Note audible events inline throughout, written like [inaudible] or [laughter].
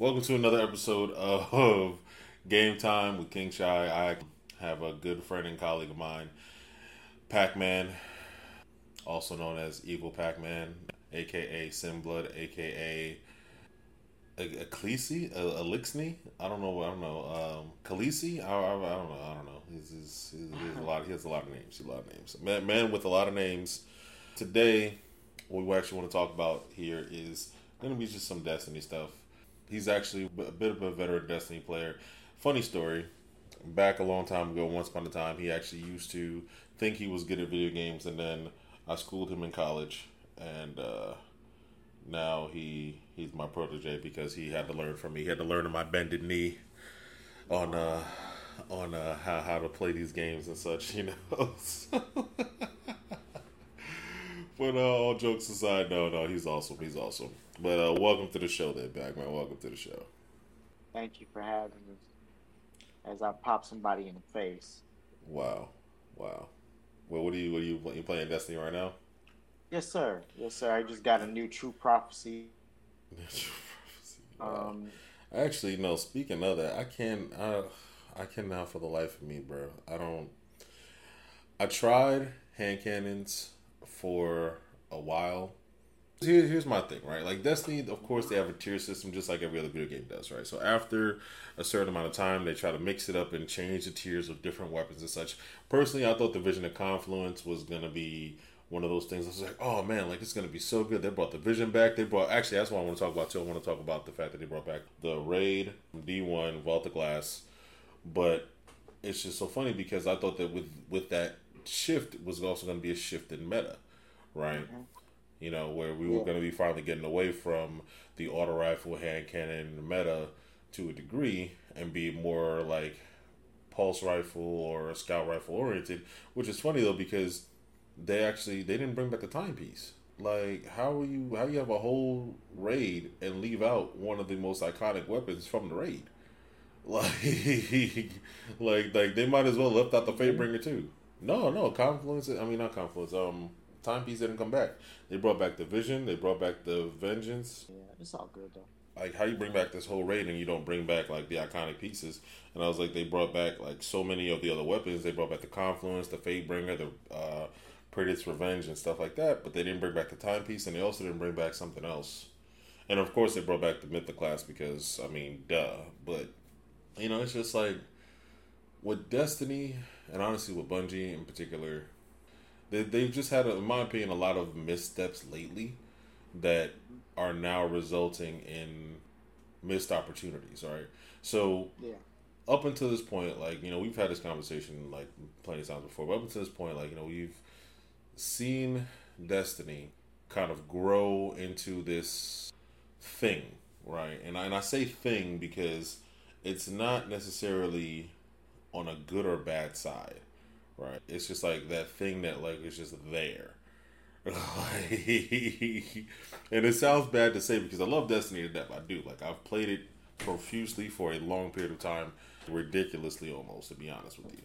Welcome to another episode of [laughs] Game Time with King Shy. I have a good friend and colleague of mine, Pac Man, also known as Evil Pac Man, aka Sinblood, aka Eklissi, Elixni. I don't know. I don't know. Um, Khaleesi. I, I, I, don't know. I don't know. He's, he's, he's, he's a lot. He has a lot of names. A lot of names. Man, man with a lot of names. Today, what we actually want to talk about here is going to be just some Destiny stuff. He's actually a bit of a veteran Destiny player. Funny story. Back a long time ago, once upon a time, he actually used to think he was good at video games, and then I schooled him in college, and uh, now he he's my protege because he had to learn from me. He had to learn on my bended knee on uh, on uh, how how to play these games and such, [laughs] you know. [laughs] but uh, all jokes aside, no, no, he's awesome. He's awesome. But uh, welcome to the show, there, Pac Man. Welcome to the show. Thank you for having me. As I pop somebody in the face. Wow, wow. Well, what are you? What are you? You playing Destiny right now? Yes, sir. Yes, sir. I just got a new True Prophecy. [laughs] True Prophecy. Wow. Um, actually, no. Speaking of that, I can't. I, I cannot for the life of me, bro. I don't. I tried hand cannons for a while here, here's my thing, right? Like Destiny, of course, they have a tier system just like every other video game does, right? So after a certain amount of time, they try to mix it up and change the tiers of different weapons and such. Personally, I thought the Vision of Confluence was gonna be one of those things. I was like, oh man, like it's gonna be so good. They brought the Vision back. They brought actually that's what I want to talk about too. I want to talk about the fact that they brought back the Raid, D one, Vault of Glass, but it's just so funny because I thought that with with that shift was also going to be a shift in meta, right? Mm-hmm you know, where we were going to be finally getting away from the auto rifle, hand cannon meta to a degree and be more like pulse rifle or scout rifle oriented. Which is funny though because they actually they didn't bring back the timepiece. Like how you how you have a whole raid and leave out one of the most iconic weapons from the raid. [laughs] Like like like they might as well left out the Fatebringer too. No, no, Confluence. I mean not Confluence. Um, timepiece didn't come back. They brought back the Vision. They brought back the Vengeance. Yeah, it's all good though. Like how you bring back this whole raid and you don't bring back like the iconic pieces. And I was like, they brought back like so many of the other weapons. They brought back the Confluence, the Fatebringer, the uh, Praedyth's Revenge, and stuff like that. But they didn't bring back the timepiece, and they also didn't bring back something else. And of course, they brought back the Mythoclast because I mean, duh. But you know, it's just like with Destiny, and honestly with Bungie in particular, they, they've just had, a, in my opinion, a lot of missteps lately that are now resulting in missed opportunities. Right. So yeah. Up until this point, like you know, we've had this conversation like plenty of times before. But up until this point, like you know, we've seen Destiny kind of grow into this thing, right? And I, and I say thing because it's not necessarily on a good or bad side. Right. It's just like that thing that like is just there. [laughs] and it sounds bad to say because I love Destiny to death. I do. Like I've played it profusely for a long period of time, ridiculously almost, to be honest with you.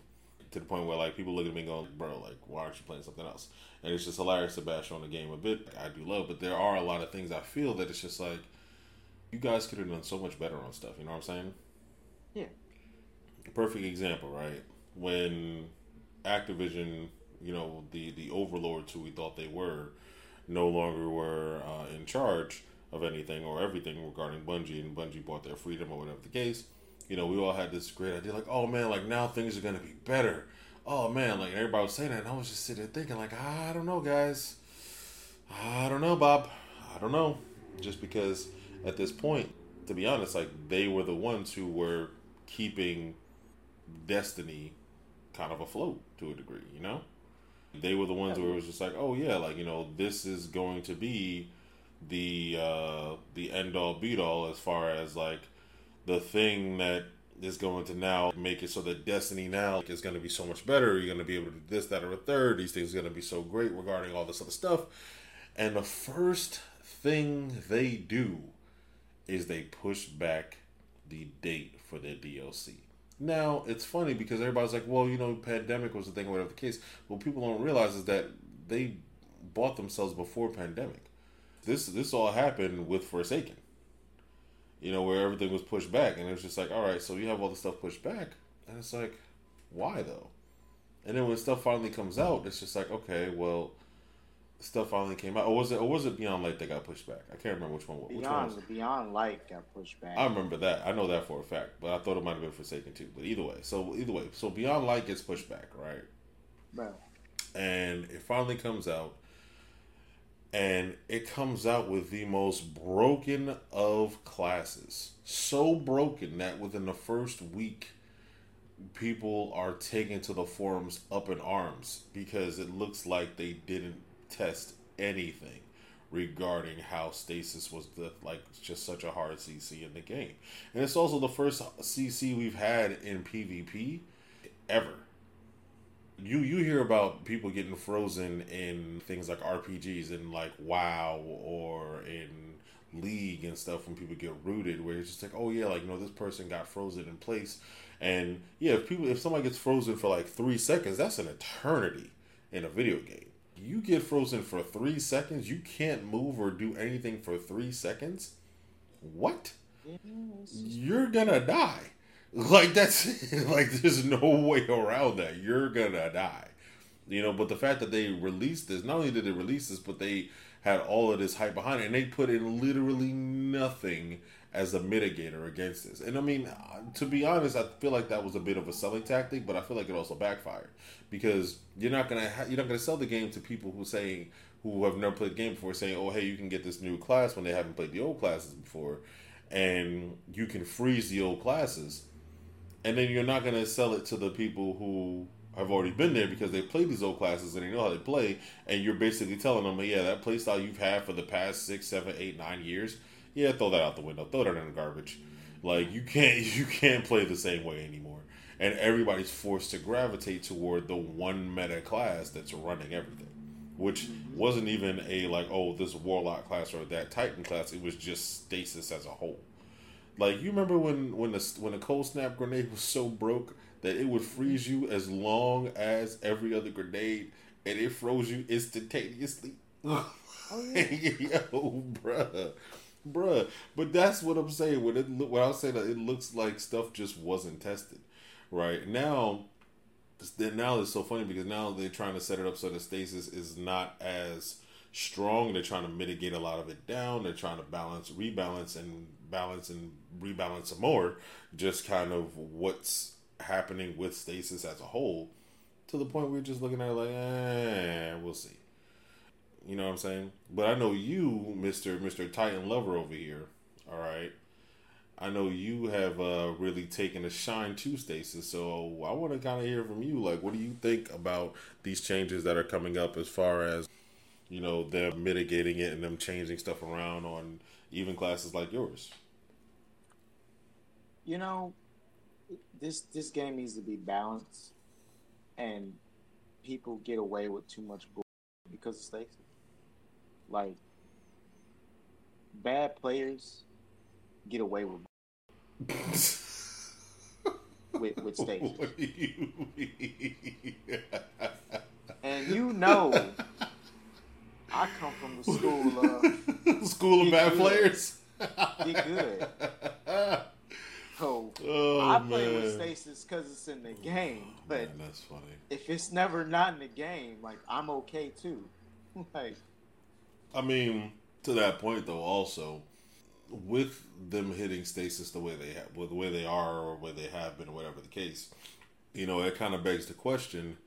To the point where like people look at me going, bro, like why aren't you playing something else? And it's just hilarious to bash on the game a bit. I do love, but there are a lot of things I feel that it's just like you guys could have done so much better on stuff. You know what I'm saying? Yeah. Perfect example, right? When Activision, you know, the the overlords who we thought they were, no longer were uh, in charge of anything or everything regarding Bungie, and Bungie bought their freedom or whatever the case. You know, we all had this great idea, like, oh man, like now things are gonna be better. Oh man, like everybody was saying that, and I was just sitting there thinking, like, I don't know, guys. I don't know, Bob. I don't know. Just because at this point, to be honest, like they were the ones who were keeping Destiny kind of afloat to a degree, you know? They were the ones where it was just like, oh yeah, like, you know, this is going to be the uh the end all beat all as far as like the thing that is going to now make it so that Destiny now is going to be so much better. You're going to be able to do this, that, or a third. These things are going to be so great regarding all this other stuff. And the first thing they do is they push back the date for their DLC. Now it's funny because everybody's like, well, you know, pandemic was the thing, whatever the case. What people don't realize is that they bought themselves before pandemic. This this all happened with Forsaken. you know, where everything was pushed back, and it was just like, all right, so you have all the stuff pushed back, and it's like, why though? And then when stuff finally comes out, it's just like, okay, well, stuff finally came out. Or was it? Or was it Beyond Light that got pushed back? I can't remember which one. Which Beyond one was Beyond Light got pushed back. I remember that. I know that for a fact, but I thought it might have been Forsaken too. But either way, so either way, so Beyond Light gets pushed back, right? Bro. And it finally comes out, and it comes out with the most broken of classes. So broken that within the first week, people are taken to the forums up in arms because it looks like they didn't test anything regarding how stasis was the like just such a hard CC in the game. And it's also the first CC we've had in PvP ever. You you hear about people getting frozen in things like RPGs and like WoW or in League and stuff when people get rooted where it's just like, oh yeah, like you know, this person got frozen in place. And yeah, if people if somebody gets frozen for like three seconds, that's an eternity in a video game you get frozen for three seconds, you can't move or do anything for three seconds. What? You're gonna die. [laughs] Like that's [laughs] like there's no way around that. You're gonna die. You know, but the fact that they released this, not only did they release this, but they had all of this hype behind it, and they put in literally nothing as a mitigator against this. And I mean, to be honest, I feel like that was a bit of a selling tactic, but I feel like it also backfired because you're not gonna ha- you're not gonna sell the game to people who saying who have never played the game before, saying, "Oh, hey, you can get this new class" when they haven't played the old classes before, and you can freeze the old classes, and then you're not gonna sell it to the people who have already been there because they played these old classes and they know how they play, and you're basically telling them, "Yeah, that playstyle you've had for the past six, seven, eight, nine years." Yeah, throw that out the window. Throw that in the garbage. Like you can't [laughs] you can't play the same way anymore. And everybody's forced to gravitate toward the one meta class that's running everything. Which wasn't even a like, oh, this warlock class or that titan class. It was just stasis as a whole. Like you remember when when the when the cold snap grenade [laughs] was so broke that it would freeze you as long as every other grenade, and it froze you instantaneously. Oh, yeah. [laughs] Yo, bruh bruh. But that's what I'm saying. When it when I say that, it looks like stuff just wasn't tested. Right now, now it's so funny because now they're trying to set it up so the stasis is not as strong. They're trying to mitigate a lot of it down. They're trying to balance, rebalance, and balance and rebalance some more. Just kind of what's happening with stasis as a whole, to the point we're just looking at it like, eh, we'll see. You know what I'm saying? But I know you, Mister Mister Titan lover over here. All right. I know you have uh, really taken a shine to Stasis, so I want to kind of hear from you. Like, what do you think about these changes that are coming up as far as, you know, them mitigating it and them changing stuff around on even classes like yours? You know, this this game needs to be balanced, and people get away with too much bull because of Stasis. Like bad players get away with [laughs] with, with stasis. and you know, I come from the school of [laughs] school of bad good. players. Get good. [laughs] So oh, I play man. with stasis because it's in the game, but man, that's funny. If it's never not in the game, like I'm okay too. like I mean, to that point though, also with them hitting stasis the way they have, with the way they are, or where they have been, or whatever the case, you know, it kind of begs the question: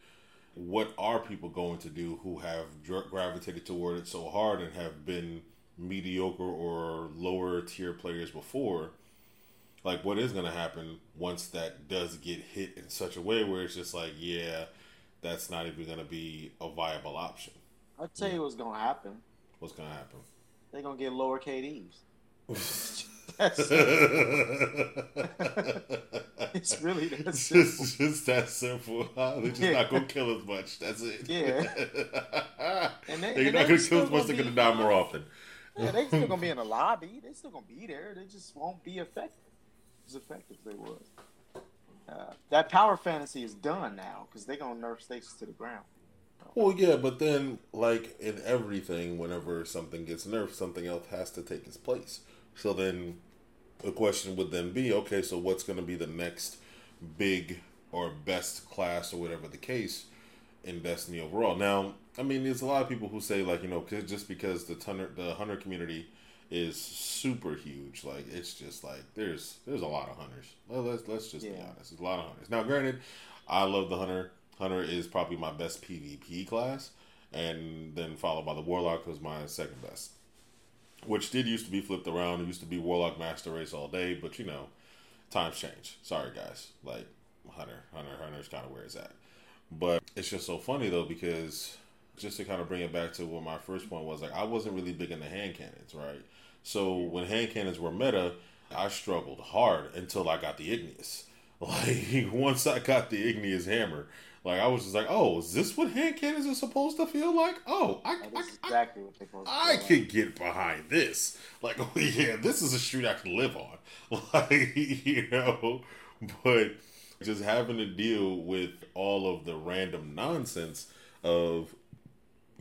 What are people going to do who have gravitated toward it so hard and have been mediocre or lower tier players before? Like, what is going to happen once that does get hit in such a way where it's just like, yeah, that's not even going to be a viable option? I'll tell you what's going to happen What's gonna happen? They're gonna get lower KDs. [laughs] [laughs] it's really that simple. Just, just that simple. Huh? [laughs] They're just yeah. not gonna kill as much. That's it. Yeah. and they, are not gonna kill as much. They're gonna die more often. Yeah, they still gonna be in the lobby. They're still gonna be there. They just won't be effective as effective as they were. Uh, that power fantasy is done now because they're gonna nerf stasis to the ground. Well, yeah, but then, like in everything, whenever something gets nerfed, something else has to take its place. So then, the question would then be, okay, so what's going to be the next big or best class or whatever the case in Destiny overall? Now, I mean, there's a lot of people who say like, you know, just because the hunter the hunter community is super huge, like it's just like there's there's a lot of hunters. Let's let's just yeah. be honest, there's a lot of hunters. Now, granted, I love the hunter. Hunter is probably my best PvP class, and then followed by the warlock, who's my second best which did used to be flipped around. It used to be Warlock Master Race all day, but you know, times change. Sorry, guys. Like Hunter, Hunter, Hunter's kind of where it's at. But it's just so funny though because just to kind of bring it back to what my first point was, like I wasn't really big into hand cannons, right? So when hand cannons were meta, I struggled hard until I got the Igneous. [laughs] Like once I got the Igneous hammer, like I was just like, oh, is this what hand cannons are supposed to feel like? Oh, I, I, exactly I, what they're supposed I could get behind this. Like, oh [laughs] yeah, this is a street I can live on. [laughs] Like, you know, but just having to deal with all of the random nonsense of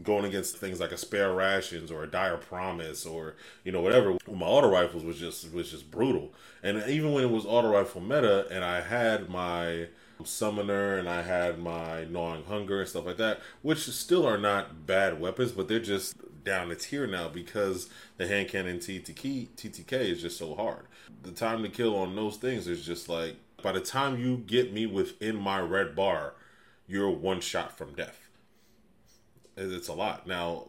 going against things like a spare rations or a dire promise or you know whatever my auto rifles was just was just brutal and even when it was auto rifle meta and i had my summoner and I had my gnawing hunger and stuff like that, which still are not bad weapons, but they're just down a tier now because the hand cannon TTK, TTK is just so hard. The time to kill on those things is just like by the time you get me within my red bar, you're one shot from death. It's a lot. Now,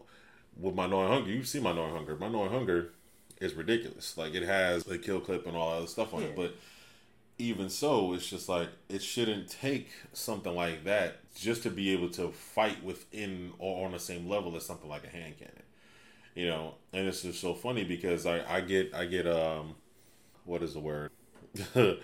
with my gnawing hunger, you see my gnawing hunger. My gnawing hunger is ridiculous. Like it has a kill clip and all that other stuff on yeah. it, but even so, it's just like it shouldn't take something like that just to be able to fight within or on the same level as something like a hand cannon. You know, and it's just so funny because I, I get I get um what is the word? [laughs]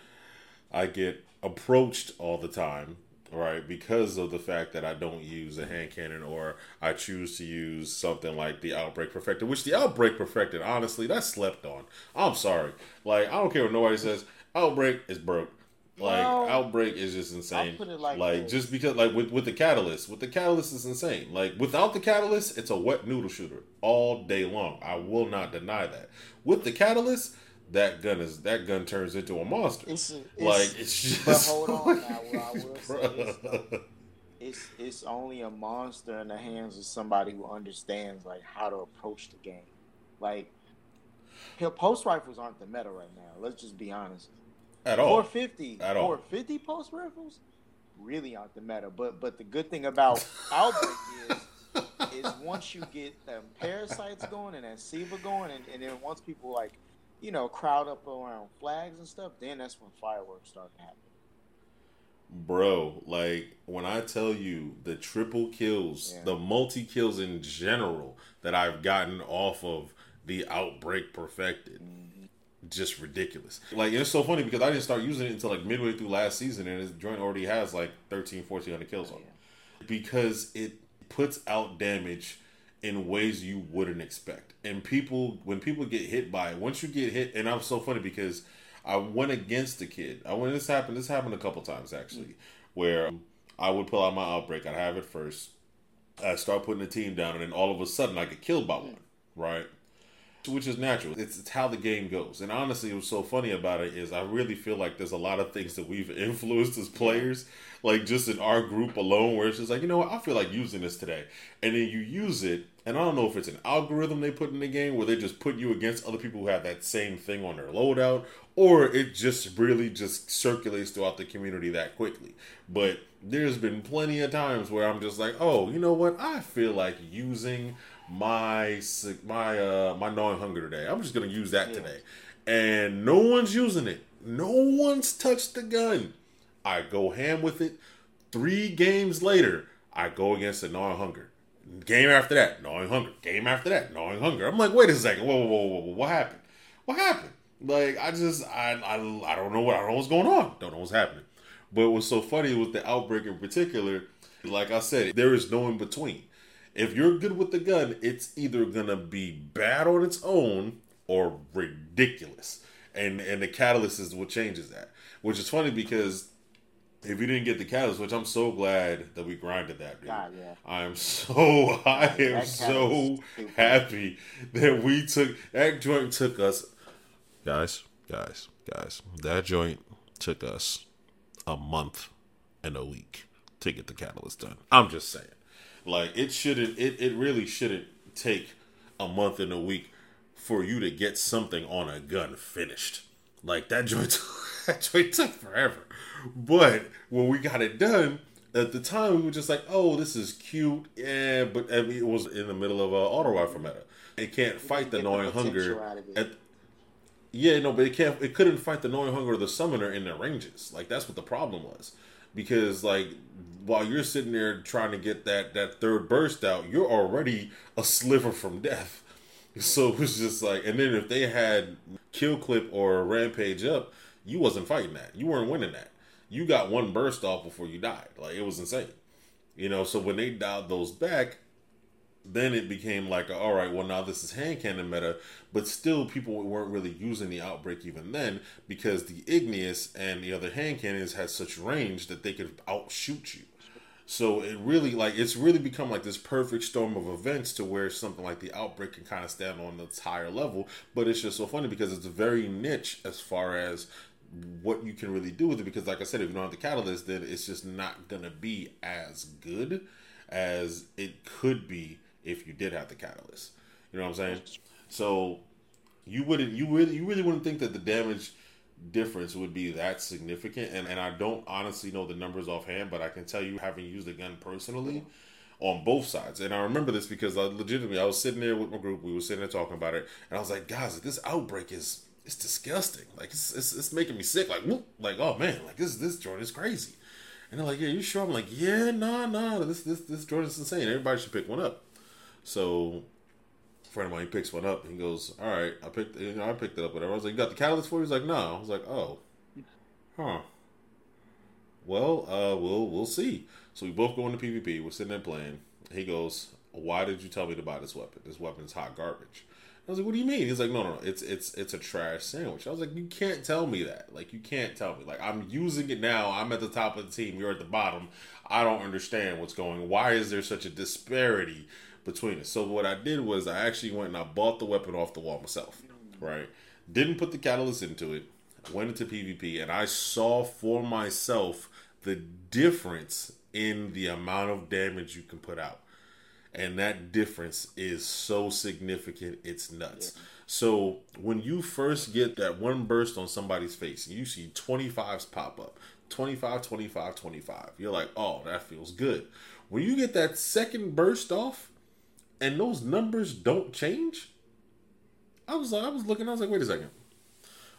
I get approached all the time, right? Because of the fact that I don't use a hand cannon or I choose to use something like the Outbreak Perfected, which the Outbreak Perfected, honestly, that's slept on. I'm sorry. Like, I don't care what nobody says. Outbreak is broke. Like well, Outbreak is just insane. like, like just because like with with the catalyst, with the catalyst is insane. Like without the catalyst, it's a wet noodle shooter all day long. I will not deny that. With the catalyst, that gun is that gun turns into a monster. It's, it's like it's just. But hold on [laughs] now. What I will [laughs] say is, it's it's only a monster in the hands of somebody who understands like how to approach the game. Like, pulse rifles aren't the meta right now. Let's just be honest at all. 450 at all. 450 pulse rifles really aren't the meta. But but the good thing about [laughs] Outbreak is is once you get them parasites going and that SIVA going, and, and then once people like you know crowd up around flags and stuff, then that's when fireworks start to happen. Bro, like when I tell you the triple kills, yeah. the multi kills in general that I've gotten off of the outbreak perfected. Mm just ridiculous. Like it's so funny because I didn't start using it until like midway through last season, and his joint already has like 13, 1400 kills on it because it puts out damage in ways you wouldn't expect. And people, when people get hit by it, once you get hit, and I'm so funny because I went against the kid. I when this happened, this happened a couple times actually, where I would pull out my outbreak. I'd have it first. I start putting the team down, and then all of a sudden I get killed by one. Right which is natural. It's, it's how the game goes. And honestly, what's so funny about it is I really feel like there's a lot of things that we've [laughs] influenced as players, like just in our group alone, where it's just like, you know what, I feel like using this today. And then you use it, and I don't know if it's an algorithm they put in the game where they just put you against other people who have that same thing on their loadout, or it just really just circulates throughout the community that quickly. But there's been plenty of times where I'm just like, oh, you know what, I feel like using my my uh my gnawing hunger today. I'm just gonna use that yeah. today, and no one's using it. No one's touched the gun. I go ham with it. Three games later, I go against the gnawing hunger. Game after that, gnawing hunger. Game after that, gnawing hunger. I'm like, wait a second, whoa, whoa, whoa, whoa, whoa. what happened? What happened? Like, I just, I, I, I don't know what, I don't know what's going on. Don't know what's happening. But what's so funny with the outbreak in particular, like I said, there is no in between if you're good with the gun, it's either gonna be bad on its own or ridiculous. And and the catalyst is what changes that. Which is funny because if you didn't get the catalyst, which I'm so glad that we grinded that, dude. God, yeah. I'm so [laughs] I am so happy that we took that joint took us guys. guys, guys, that joint took us a month and a week to get the catalyst done. I'm just saying. Like it shouldn't it, it really shouldn't take a month and a week for you to get something on a gun finished. Like that joint [laughs] that joint took forever. But when we got it done, at the time we were just like, oh, this is cute. Yeah, but I mean, it was in the middle of a auto rifle meta. It can't fight the gnawing hunger. At, yeah, no, but it can't. It couldn't fight the gnawing hunger of the summoner in the ranges. Like that's what the problem was, because like while you're sitting there trying to get that that third burst out, you're already a sliver from death. So it was just like, and then if they had kill clip or rampage up, you wasn't fighting that. You weren't winning that. You got one burst off before you died. Like it was insane. You know, so when they dialed those back, then it became like, all right, well now this is hand cannon meta, but still people weren't really using the outbreak even then because the igneous and the other hand cannons had such range that they could outshoot you. So it really like it's really become like this perfect storm of events to where something like the outbreak can kind of stand on this higher level. But it's just so funny because it's very niche as far as what you can really do with it. Because like I said, if you don't have the catalyst, then it's just not gonna be as good as it could be if you did have the catalyst. You know what I'm saying? So you wouldn't you really you really wouldn't think that the damage difference would be that significant. And, and I don't honestly know the numbers offhand, but I can tell you, having used the gun personally, on both sides. And I remember this because I legitimately I was sitting there with my group, we were sitting there talking about it, and I was like, guys, this outbreak is it's disgusting. Like it's, it's, it's making me sick. Like whoop, like oh man, like this this joint is crazy. And they're like, yeah, you sure? I'm like, yeah, nah, nah, this this this joint is insane. Everybody should pick one up. So friend of mine he picks one up. He goes, "All right, I picked, you know, I picked it up. Whatever." I was like, "You got the catalyst for?" He's like, "No." I was like, "Oh, huh." Well, uh, we'll we'll see. So we both go into PvP. We're sitting there playing. He goes, "Why did you tell me to buy this weapon? This weapon's hot garbage." I was like, "What do you mean?" He's like, "No, no, no. It's it's it's a trash sandwich." I was like, "You can't tell me that. Like, you can't tell me. Like, I'm using it now. I'm at the top of the team. You're at the bottom. I don't understand what's going. Why is there such a disparity between it. So what I did was I actually went and I bought the weapon off the wall myself. Right. Didn't put the catalyst into it. Went into PvP and I saw for myself the difference in the amount of damage you can put out. And that difference is so significant, it's nuts. Yeah. So when you first get that one burst on somebody's face, and you see 25s pop up 25, 25, 25, you're like, oh, that feels good. When you get that second burst off, and those numbers don't change, I was I was looking, I was like, wait a second.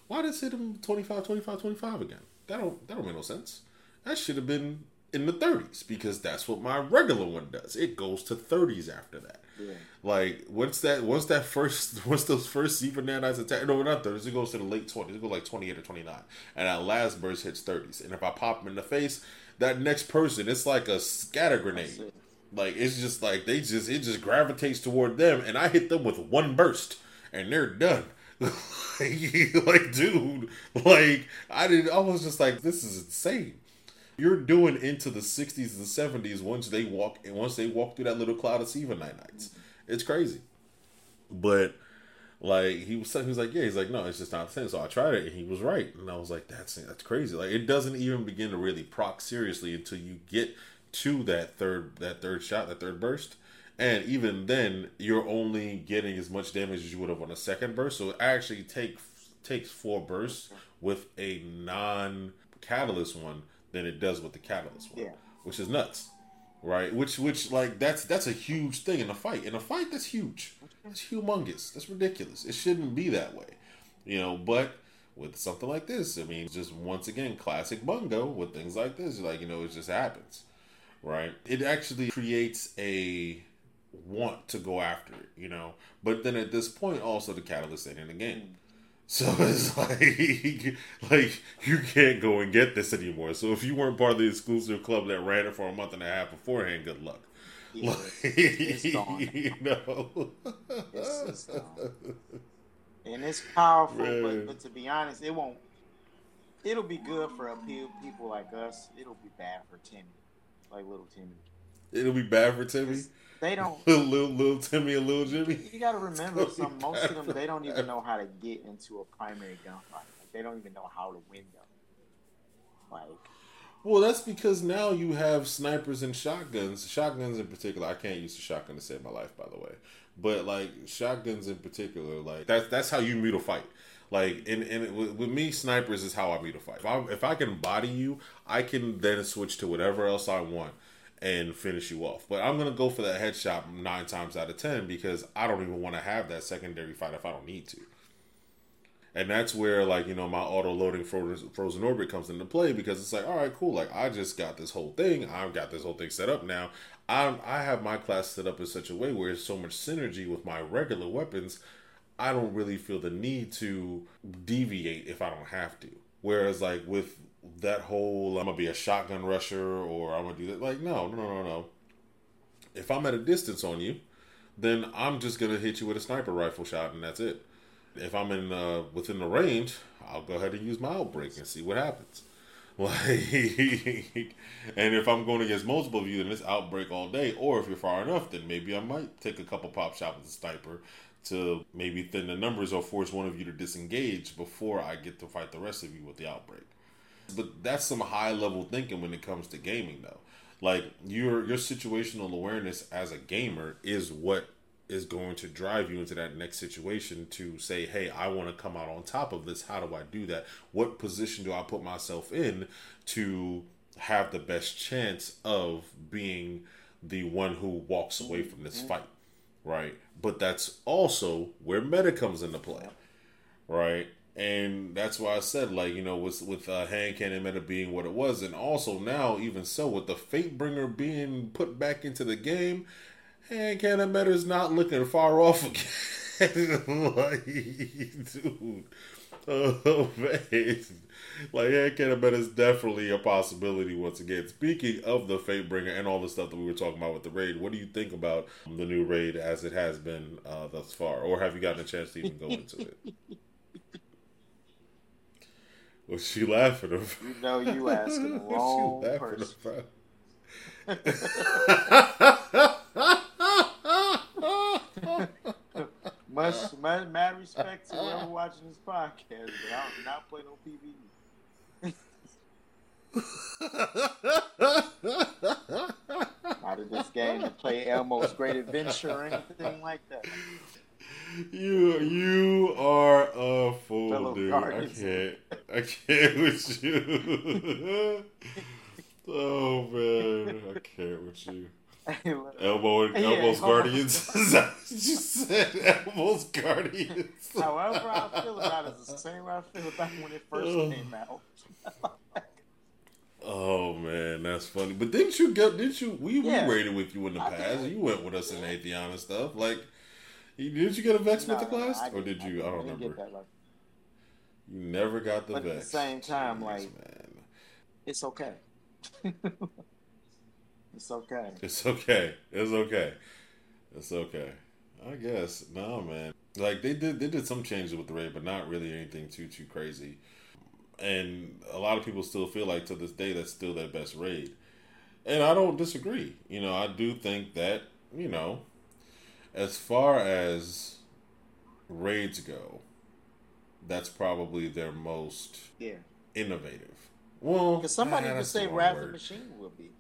Why did it hit him 25, 25, 25 again? That don't that don't make no sense. That should have been in the 30s because that's what my regular one does. It goes to 30s after that. Yeah. Like once that once that first [laughs] once those first SIVA nanites attack no not 30s, it goes to the late 20s. It goes like 28 or 29. And that last burst hits 30s. And if I pop him in the face, that next person, it's like a scatter grenade. Like it's just like they just it just gravitates toward them, and I hit them with one burst, and they're done. [laughs] like, dude, like I did. I was just like, this is insane. You're doing into the '60s and '70s once they walk and once they walk through that little cloud of Siva nights, It's crazy, but like he was, he was like, yeah, he's like, no, it's just not the same. So I tried it, and he was right, and I was like, that's that's crazy. Like it doesn't even begin to really proc seriously until you get to that third that third shot, that third burst. And even then, you're only getting as much damage as you would have on a second burst. So it actually take takes four bursts with a non catalyst one than it does with the catalyst one. Yeah. Which is nuts. Right? Which which like that's that's a huge thing in a fight. In a fight that's huge. That's humongous. That's ridiculous. It shouldn't be that way. You know, but with something like this, I mean, just once again, classic bungo with things like this. Like, you know, it just happens right? It actually creates a want to go after it, you know. But then at this point, also the catalyst ain't in the game. So [laughs] it's like, like you can't go and get this anymore. So if you weren't part of the exclusive club that ran it for a month and a half beforehand, good luck. Yeah, like, [laughs] it's gone. You know, it's, it's and it's powerful. But, but to be honest, it won't. It'll be good for a few people like us. It'll be bad for Timmy like little Timmy. It'll be bad for Timmy. They don't [laughs] little, little Timmy and little Jimmy. You got to remember, some most of them they don't even know how to get into a primary gunfight. they don't even know how to win them. Like, well, that's because now you have snipers and shotguns. Shotguns in particular, I can't use a shotgun to save my life, by the way. But like shotguns in particular, like that's that's how you mute a fight. Like, and, and with, with me, snipers is how I meet a fight. If I, if I can body you, I can then switch to whatever else I want and finish you off. But I'm gonna go for that headshot nine times out of ten because I don't even want to have that secondary fight if I don't need to. And that's where like you know my auto loading frozen, orbit comes into play because it's like all right cool like I just got this whole thing I've got this whole thing set up now I I have my class set up in such a way where there's so much synergy with my regular weapons I don't really feel the need to deviate if I don't have to. Whereas like with that whole I'm gonna be a shotgun rusher or I'm gonna do that like no no no no. If I'm at a distance on you, then I'm just gonna hit you with a sniper rifle shot and that's it. If I'm in uh, within the range, I'll go ahead and use my outbreak and see what happens. [laughs] Like, and if I'm going against multiple of you, then it's outbreak all day. Or if you're far enough, then maybe I might take a couple pop shots with a sniper to maybe thin the numbers or force one of you to disengage before I get to fight the rest of you with the outbreak. But that's some high level thinking when it comes to gaming though. Like your your situational awareness as a gamer is what is going to drive you into that next situation to say, "Hey, I want to come out on top of this. How do I do that? What position do I put myself in to have the best chance of being the one who walks away from this mm-hmm. fight?" Right? but that's also where meta comes into play, right? And that's why I said, like, you know, with with uh, hand cannon meta being what it was, and also now, even so, with the Fatebringer being put back into the game, hand cannon meta is not looking far off again. [laughs] like, [laughs] dude, oh [laughs] man, like meta is definitely a possibility once again. Speaking of the Fatebringer and all the stuff that we were talking about with the raid, what do you think about the new raid as it has been uh, thus far, or have you gotten a chance to even go into it? [laughs] Was she laughing about? You know you asking the wrong person. [laughs] much, [laughs] much mad respect to whoever [laughs] watching this podcast, but I do not play no PvE. Out of this game to play Elmo's Great Adventure or anything like that. You you are a fool, Fellow dude. Guardians. I can't. I can't [laughs] with you. oh man, I can't with you. And yeah, Elmo's Guardians. [laughs] You said? [laughs] Elmo's Guardians. However, I [laughs] feel about it is the same way I feel about when it first came out. Oh man, that's funny. But didn't you get? Didn't you? We yeah. raided with you in the I past. Did. You went with us in Atheon and stuff. Like, did you get a Vex no, with the class, no, or did you? I, I don't remember. That, like, you never got the but Vex. At the same time, Jeez, like, man. it's okay. It's okay. It's okay. It's okay. It's okay. I guess no, man. Like they did, they did some changes with the raid, but not really anything too too crazy and a lot of people still feel like to this day that's still their best raid. And I don't disagree. You know, I do think that, you know, as far as raids go, that's probably their most yeah. innovative. Well, because somebody would say Wrath of Machine would be.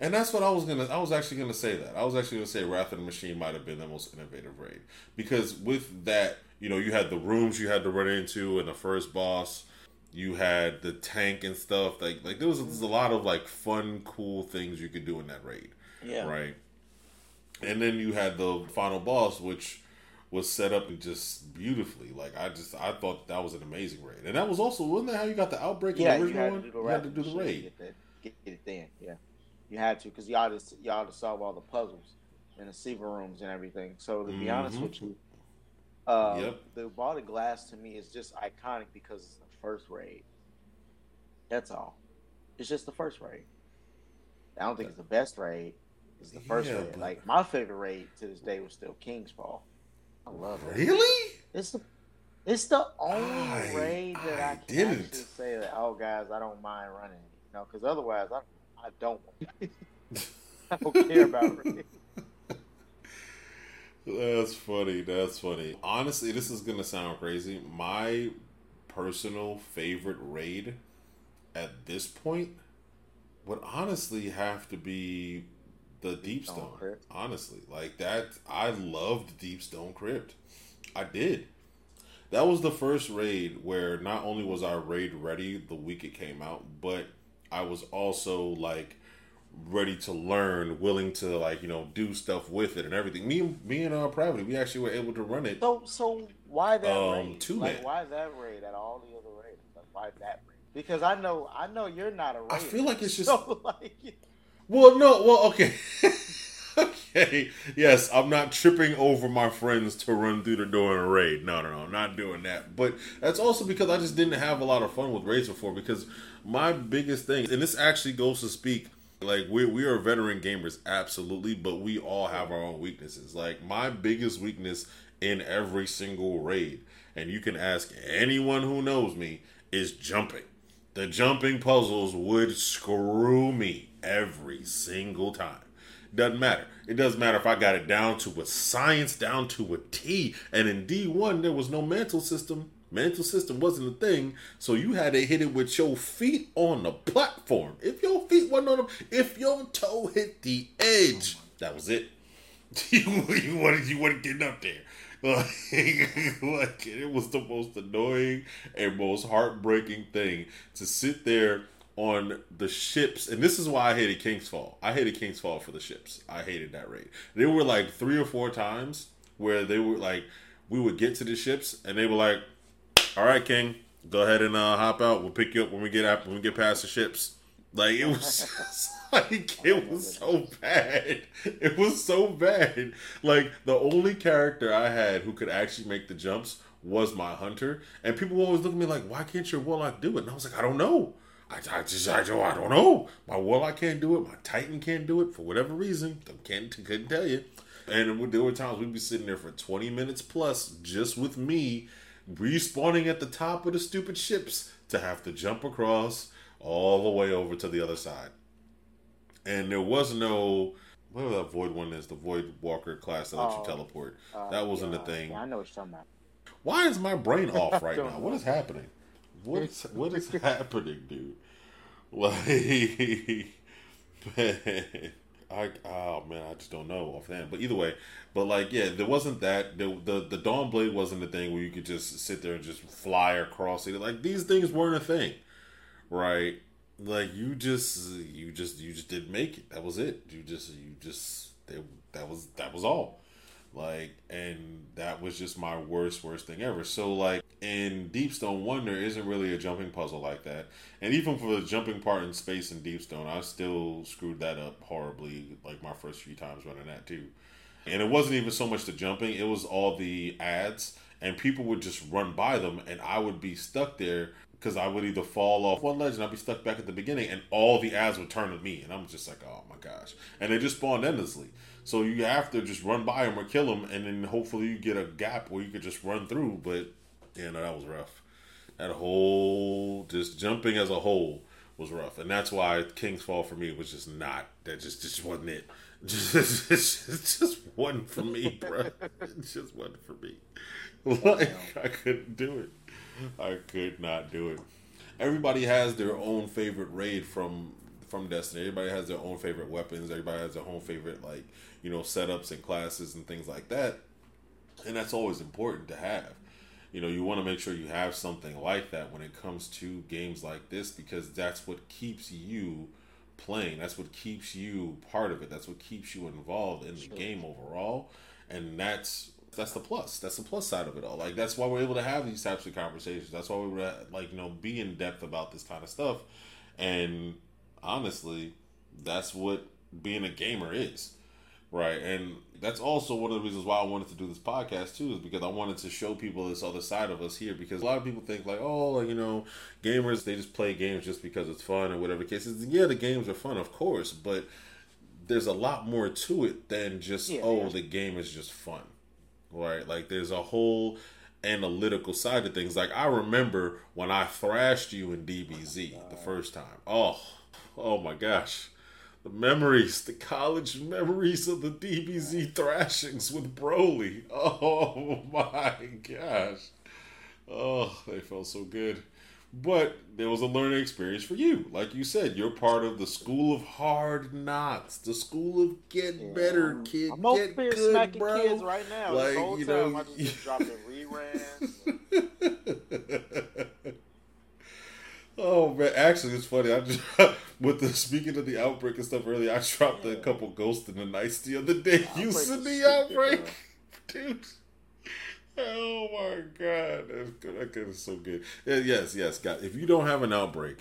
And that's what I was gonna. I was actually gonna say that. I was actually gonna say Wrath of the Machine might have been the most innovative raid because with that, you know, you had the rooms you had to run into in the first boss you had the tank and stuff. Like like there was, there was a lot of like fun, cool things you could do in that raid. Yeah. Right. And then you had the final boss, which was set up just beautifully. Like I just I thought that was an amazing raid, and that was also wasn't that how you got the outbreak yeah, in the original you one? you had to do the raid. Get, that, get, get it then, yeah. You had to because y'all just y'all to solve all the puzzles in the Siva rooms and everything. So to be mm-hmm. honest with you, uh, yep. the Vault of Glass to me is just iconic because it's the first raid. That's all. It's just the first raid. I don't think it's the best raid. It's the first yeah, raid. But... Like my favorite raid to this day was still King's Fall. I love it. Really? It's the it's the only I, raid that I, I can didn't. say that. Oh, guys, I don't mind running. You know, because otherwise, I I don't. [laughs] [laughs] I don't care about raid. That's funny. That's funny. Honestly, this is gonna sound crazy. My personal favorite raid at this point would honestly have to be the Deep Stone. Crypt. Honestly, like that, I loved Deep Stone Crypt. I did. That was the first raid where not only was I raid ready the week it came out, but I was also like ready to learn, willing to like you know do stuff with it and everything. Me, me and uh, Pravity, we actually were able to run it. So, so why that um, raid? Two like. Why that raid at all the other raids? Like, why that raid? Because I know, I know you're not a raider. I feel like it's [laughs] just so, like. Well, no, well, okay. [laughs] okay. Yes, I'm not tripping over my friends to run through the door in a raid. No, no, no, I'm not doing that. But that's also because I just didn't have a lot of fun with raids before. Because my biggest thing, and this actually goes to speak like we we are veteran gamers, absolutely, but we all have our own weaknesses. Like my biggest weakness in every single raid, and you can ask anyone who knows me, is jumping. The jumping puzzles would screw me every single time. Doesn't matter. It doesn't matter if I got it down to a science, down to a T. And in D1, there was no mantle system Mantle system wasn't a thing, so you had to hit it with your feet on the platform. If your feet wasn't on them, if your toe hit the edge, that was it. [laughs] you, you wanted you weren't getting up there. [laughs] like it was the most annoying and most heartbreaking thing to sit there on the ships, and this is why I hated King's Fall. I hated King's Fall for the ships. I hated that raid. There were like three or four times where they were like, we would get to the ships, and they were like, all right, King, go ahead and uh, hop out. We'll pick you up when we get out when we get past the ships. Like it was [laughs] [laughs] like it was so bad. It was so bad. Like the only character I had who could actually make the jumps was my hunter, and people always look at me like, "Why can't your warlock do it?" And I was like, "I don't know. I, I just I don't, I don't know. My warlock can't do it. My titan can't do it for whatever reason. I can't couldn't tell you." And there were times we'd be sitting there for twenty minutes plus just with me respawning at the top of the stupid ships to have to jump across all the way over to the other side. And there was no whatever that void one is, the void walker class that lets oh, you teleport. Uh, that wasn't yeah, a thing. Yeah, I know what you're talking about. Why is my brain off [laughs] right now? What is happening? What is what is [laughs] happening, dude? Like. [laughs] I oh man, I just don't know offhand. But either way, but like yeah, there wasn't that the the the Dawn Blade wasn't a thing where you could just sit there and just fly across it. Like these things weren't a thing, right? Like you just you just you just didn't make it. That was it. You just you just they, that was that was all. Like, and that was just my worst, worst thing ever. So, like, in Deep Stone, One, there isn't really a jumping puzzle like that. And even for the jumping part in space and Deep Stone, I still screwed that up horribly, like my first few times running that too. And it wasn't even so much the jumping, it was all the ads, and people would just run by them, and I would be stuck there because I would either fall off one ledge and I'd be stuck back at the beginning, and all the ads would turn to me, and I'm just like, oh my gosh. And they just spawned endlessly. So you have to just run by them or kill them, and then hopefully you get a gap where you could just run through. But yeah, no, that was rough. That whole just jumping as a whole was rough, and that's why King's Fall for me was just not. That just just wasn't it. [laughs] Just just, just wasn't for me, bro. [laughs] Just wasn't for me. Like I couldn't do it. I could not do it. Everybody has their own favorite raid from from Destiny. Everybody has their own favorite weapons. Everybody has their own favorite like you know setups and classes and things like that. And that's always important to have. You know, you want to make sure you have something like that when it comes to games like this because that's what keeps you playing. That's what keeps you part of it. That's what keeps you involved in the game overall. And that's that's the plus. That's the plus side of it all. Like that's why we're able to have these types of conversations. That's why we're like you know be in depth about this kind of stuff. And honestly, that's what being a gamer is. Right. And that's also one of the reasons why I wanted to do this podcast too, is because I wanted to show people this other side of us here. Because a lot of people think like, oh, you know, gamers they just play games just because it's fun or whatever cases. Yeah, the games are fun, of course, but there's a lot more to it than just yeah, oh, yeah. the game is just fun. Right? Like there's a whole analytical side of things. Like I remember when I thrashed you in DBZ the oh first time. Oh, oh my gosh the memories, the college memories of the DBZ thrashings with Broly. [laughs] Oh my gosh. Oh, they felt so good. But there was a learning experience for you. Like you said, you're part of the school of hard knocks, the school of get yeah, better, kid. I'm get good, smacking bro. kids right now. Like, this whole you time, know, I just been dropping reruns. [laughs] oh man, actually, it's funny. I just [laughs] with the speaking of the outbreak and stuff earlier, I dropped yeah. a couple ghosts in the nights the other day using the outbreak, [laughs] dude. Oh my god, that's good. That is so good. Yes, yes, guys. If you don't have an outbreak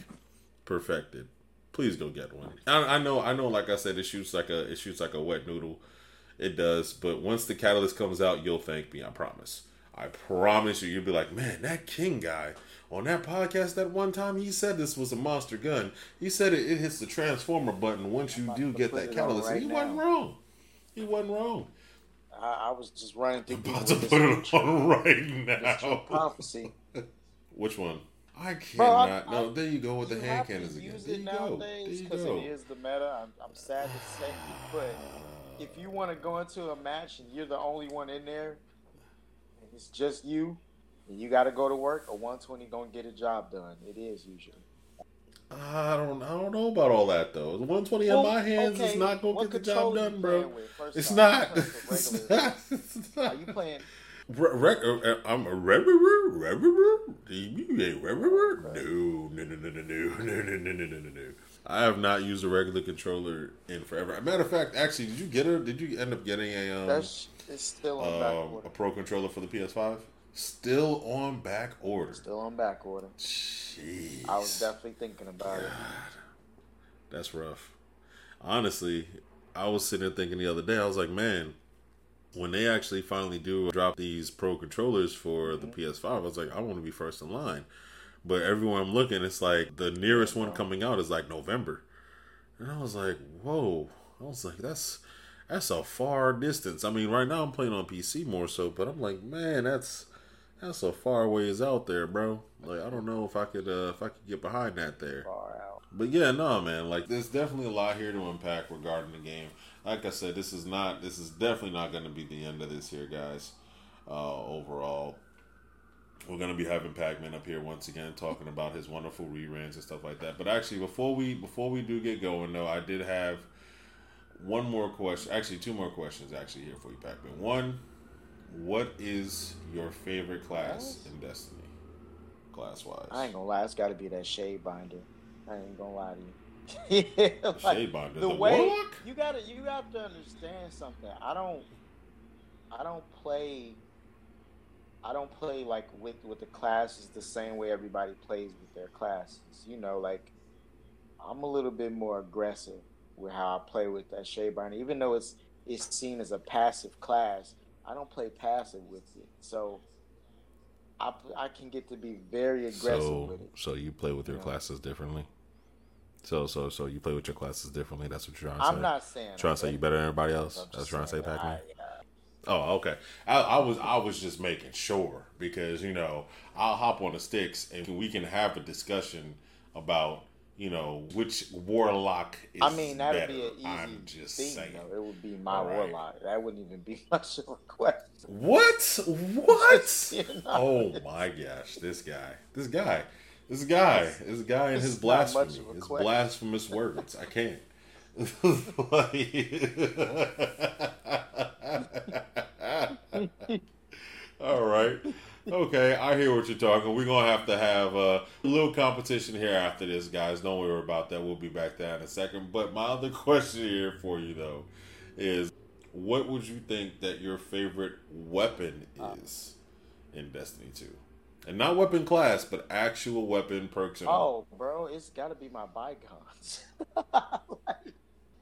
perfected, please go get one. I, I, know, I know. Like I said, it shoots like a it shoots like a wet noodle. It does, but once the catalyst comes out, you'll thank me. I promise. I promise you. You'll be like, man, that King guy on that podcast that one time he said this was a monster gun. He said it, it hits the transformer button once you do get that catalyst. Right he now. wasn't wrong. He wasn't wrong. I, I was just running through. About to put it on right now. Prophecy. [laughs] Which one? I cannot. Bro, I, no, there you go with the hand cannons again. There you go. Because it is the meta. I'm, I'm sad to say, but if you want to go into a match and you're the only one in there, and it's just you, and you got to go to work, a 120 gonna get a job done. It is usually. I don't I don't know about all that though. The 120 well, in my hands okay. is not gonna what get the job done, bro. It's [laughs] not. it's not. Are you playing? I'm a regular, regular, regular. No, no, no, no, no, [laughs] no, no, no, no, no, no, no. I have not used a regular controller in forever. matter of fact, actually, did you get a? Did you end up getting a? Um, That's it's still on um. A pro controller for the PS5. Still on back order. Still on back order. Jeez. I was definitely thinking about God. it. That's rough. Honestly, I was sitting there thinking the other day, I was like, man, when they actually finally do drop these pro controllers for mm-hmm. the PS5, I was like, I want to be first in line. But everywhere I'm looking, it's like the nearest one coming out is like November. And I was like, whoa. I was like, that's that's a far distance. I mean, right now I'm playing on PC more so, but I'm like, man, that's that's a far ways out there, bro. Like I don't know if I could uh, if I could get behind that there. Far out. But yeah, no, man. Like there's definitely a lot here to unpack regarding the game. Like I said, this is not this is definitely not going to be the end of this here, guys. Uh, overall, we're going to be having Pac-Man up here once again talking about his wonderful reruns and stuff like that. But actually, before we before we do get going, though, I did have one more question. Actually, two more questions actually here for you, Pac-Man. One what is your favorite class in Destiny? Class wise. I ain't gonna lie, it's gotta be that shade binder. I ain't gonna lie to you. yeah, [laughs] like, shade binder. The, the way warlock? you gotta you have to understand something. I don't I don't play I don't play like with with the classes the same way everybody plays with their classes. You know, like I'm a little bit more aggressive with how I play with that shade binder, even though it's it's seen as a passive class. I don't play passive with it, so I I can get to be very aggressive so, with it. So you play with your classes differently. So so so you play with your classes differently. That's what you're trying to I'm say. I'm not saying. Trying to say you better than everybody else. That's trying to say, Pac-Man. Uh, oh, okay. I, I, was I was just making sure because you know I'll hop on the sticks and we can have a discussion about you know, which warlock is I mean, that'd better. be an easy I'm just thing, saying. Though. It would be my right. warlock. That wouldn't even be [laughs] much of a question. What? What? [laughs] you know? Oh my gosh, this guy. This guy. This guy. This guy and his blasphemy. His question. blasphemous words. I can't. [laughs] All right okay, I hear what you're talking. We're gonna have to have a little competition here after this, guys. Don't worry about that. We'll be back there in a second. But my other [laughs] question here for you though is, what would you think that your favorite weapon uh. is in Destiny Two? And not weapon class, but actual weapon perks. oh, bro, it's got to be my bygones. [laughs] like,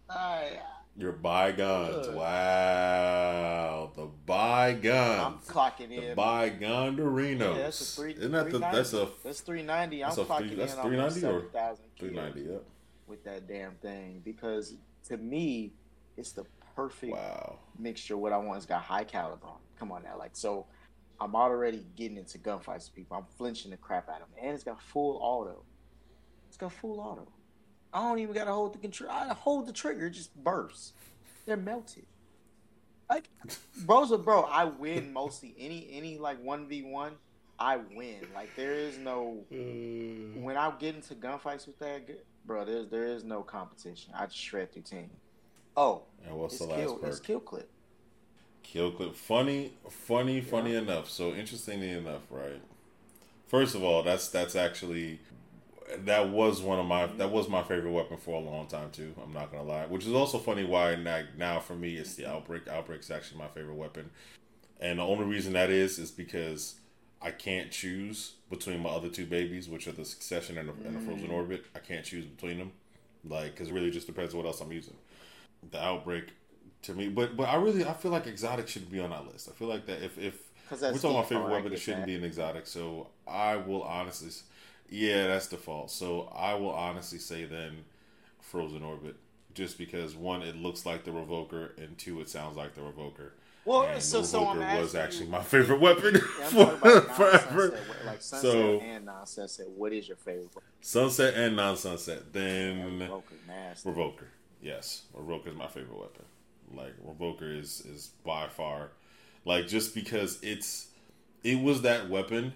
I, your bygones. Good. Wow. The bygones. I'm clocking in. The bygone Dorinos. Yeah, that's a three. Isn't that the, that's a that's three ninety. I'm clocking three, that's in 390 or three ninety. Yep. With that damn thing, because to me, it's the perfect wow. mixture. What I want is got high caliber. Come on now, like so. I'm already getting into gunfights with people. I'm flinching the crap out of them, and it's got full auto. It's got full auto. I don't even gotta hold the control. I hold the trigger, it just bursts. They're melted. Like, bro's bro. I win mostly any any like one v one. I win. Like there is no mm. when I get into gunfights with that bro. There's there is no competition. I just shred through team. Oh, and what's it's the last kill, perk? It's kill clip. Kill clip. Funny, funny, funny Yeah. enough. So interestingly enough, right? First of all, that's that's actually that was one of my that was my favorite weapon for a long time too. I'm not gonna lie. Which is also funny why now, for me it's the outbreak. Outbreak's actually my favorite weapon, and the only reason that is is because I can't choose between my other two babies, which are the Succession and the, and the Frozen Orbit. I can't choose between them, like because it really just depends what else I'm using. The Outbreak to me, but but I really I feel like exotic should be on that list. I feel like that if if we're talking about favorite weapon, it shouldn't that. be an exotic. So I will honestly, yeah, that's default. So I will honestly say then Frozen Orbit, just because one, it looks like the Revoker, and two, it sounds like the Revoker. Well, and so the so I'm Revoker was actually my favorite weapon Yeah, [laughs] for, forever. like sunset So- and non-sunset. What is your favorite? Sunset and non-sunset, then Revoker, nasty. Revoker. Yes, Revoker is my favorite weapon. Like Revoker is is by far, like just because it's it was that weapon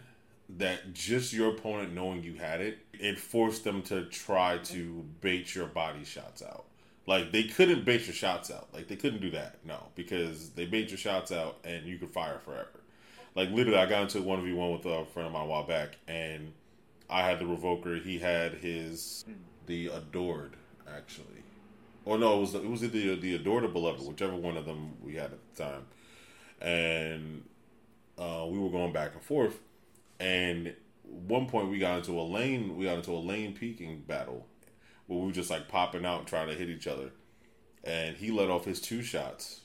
that just your opponent knowing you had it, it forced them to try to bait your body shots out. Like they couldn't bait your shots out. Like they couldn't do that. No, because they bait your shots out and you could fire forever. Like literally, I got into a one v one with a friend of mine a while back, and I had the Revoker. He had his the Adored actually. Or no, it was it was the the Adored or Beloved, whichever one of them we had at the time, and uh, we were going back and forth. And one point we got into a lane, we got into a lane peeking battle where we were just like popping out and trying to hit each other. And he let off his two shots,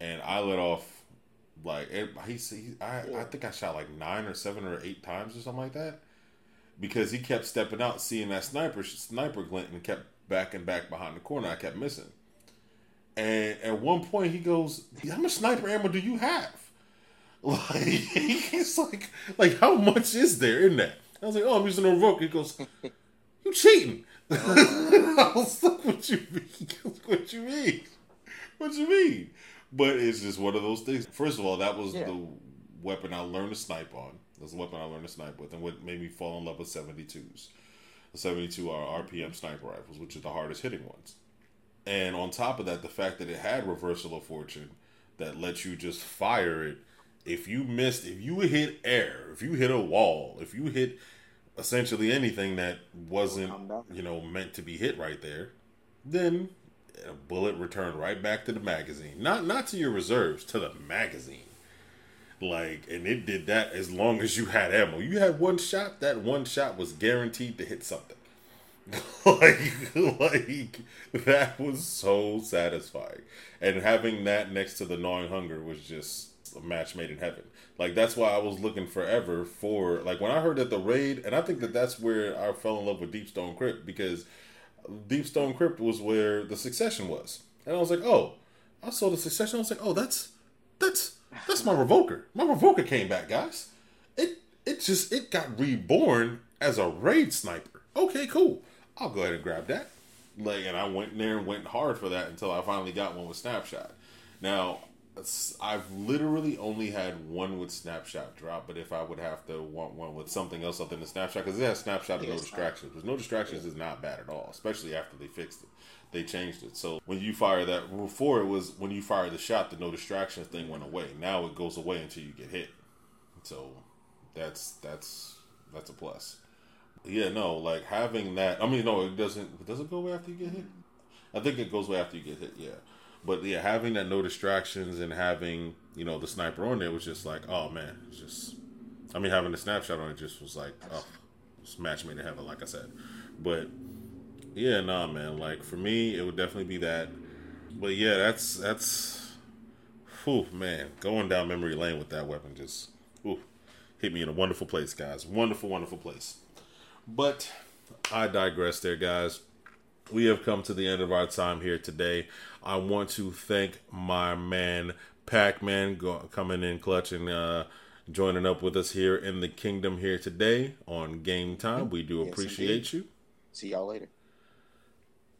and I let off like he, he I, I think I shot like nine or seven or eight times or something like that because he kept stepping out, seeing that sniper sniper glint, and kept backing back behind the corner. I kept missing. And at one point, he goes, "How much sniper ammo do you have?" Like [laughs] he's like, like how much is there in that? I was like, "Oh, I'm using a revoke." He goes, "You cheating?" [laughs] I was like, "What you mean? Goes, [laughs] What you mean? What you mean?" But it's just one of those things. First of all, that was Yeah. the weapon I learned to snipe on. That's the weapon I learned to snipe with, and what made me fall in love with 72s. The 72 are RPM sniper rifles, which are the hardest hitting ones. And on top of that, the fact that it had reversal of fortune that lets you just fire it. If you missed, if you hit air, if you hit a wall, if you hit essentially anything that wasn't, you know, meant to be hit right there, then a bullet returned right back to the magazine. Not not to your reserves, to the magazine. Like, and it did that as long as you had ammo. You had one shot, that one shot was guaranteed to hit something. [laughs] like, like that was so satisfying. And having that next to the gnawing hunger was just a match made in heaven. Like that's why I was looking forever for like when I heard that the raid, and I think that that's where I fell in love with Deep Stone Crypt because Deep Stone Crypt was where the Succession was, and I was like, oh, I saw the Succession. I was like, oh, that's that's that's my Revoker. My Revoker came back, guys. It it just it got reborn as a raid sniper. Okay, cool. I'll go ahead and grab that. Like, and I went in there and went hard for that until I finally got one with Snapshot. Now, I've literally only had one with Snapshot drop, but if I would have to want one with something else other than the Snapshot, because it has Snapshot and no distractions. Because no distractions is not bad at all, especially after they fixed it. They changed it. So when you fire that, before it was when you fire the shot, the no distractions thing went away. Now it goes away until you get hit. So that's that's that's a plus. Yeah, no, like having that. I mean, no, it doesn't. Does it go away after you get hit? I think it goes away after you get hit. Yeah, but yeah, having that no distractions and having you know the sniper on there was just like, oh man, it's just. I mean, having the snapshot on it just was like, oh, it's match made in heaven, like I said. But yeah, nah, man. Like for me, it would definitely be that. But yeah, that's that's. Whew, man, going down memory lane with that weapon just whew, hit me in a wonderful place, guys. Wonderful, wonderful place. But I digress there, guys. We have come to the end of our time here today. I want to thank my man Pac Man go- coming in clutch and uh, joining up with us here in the kingdom here today on Game Time. We do Yes, appreciate you. See y'all later.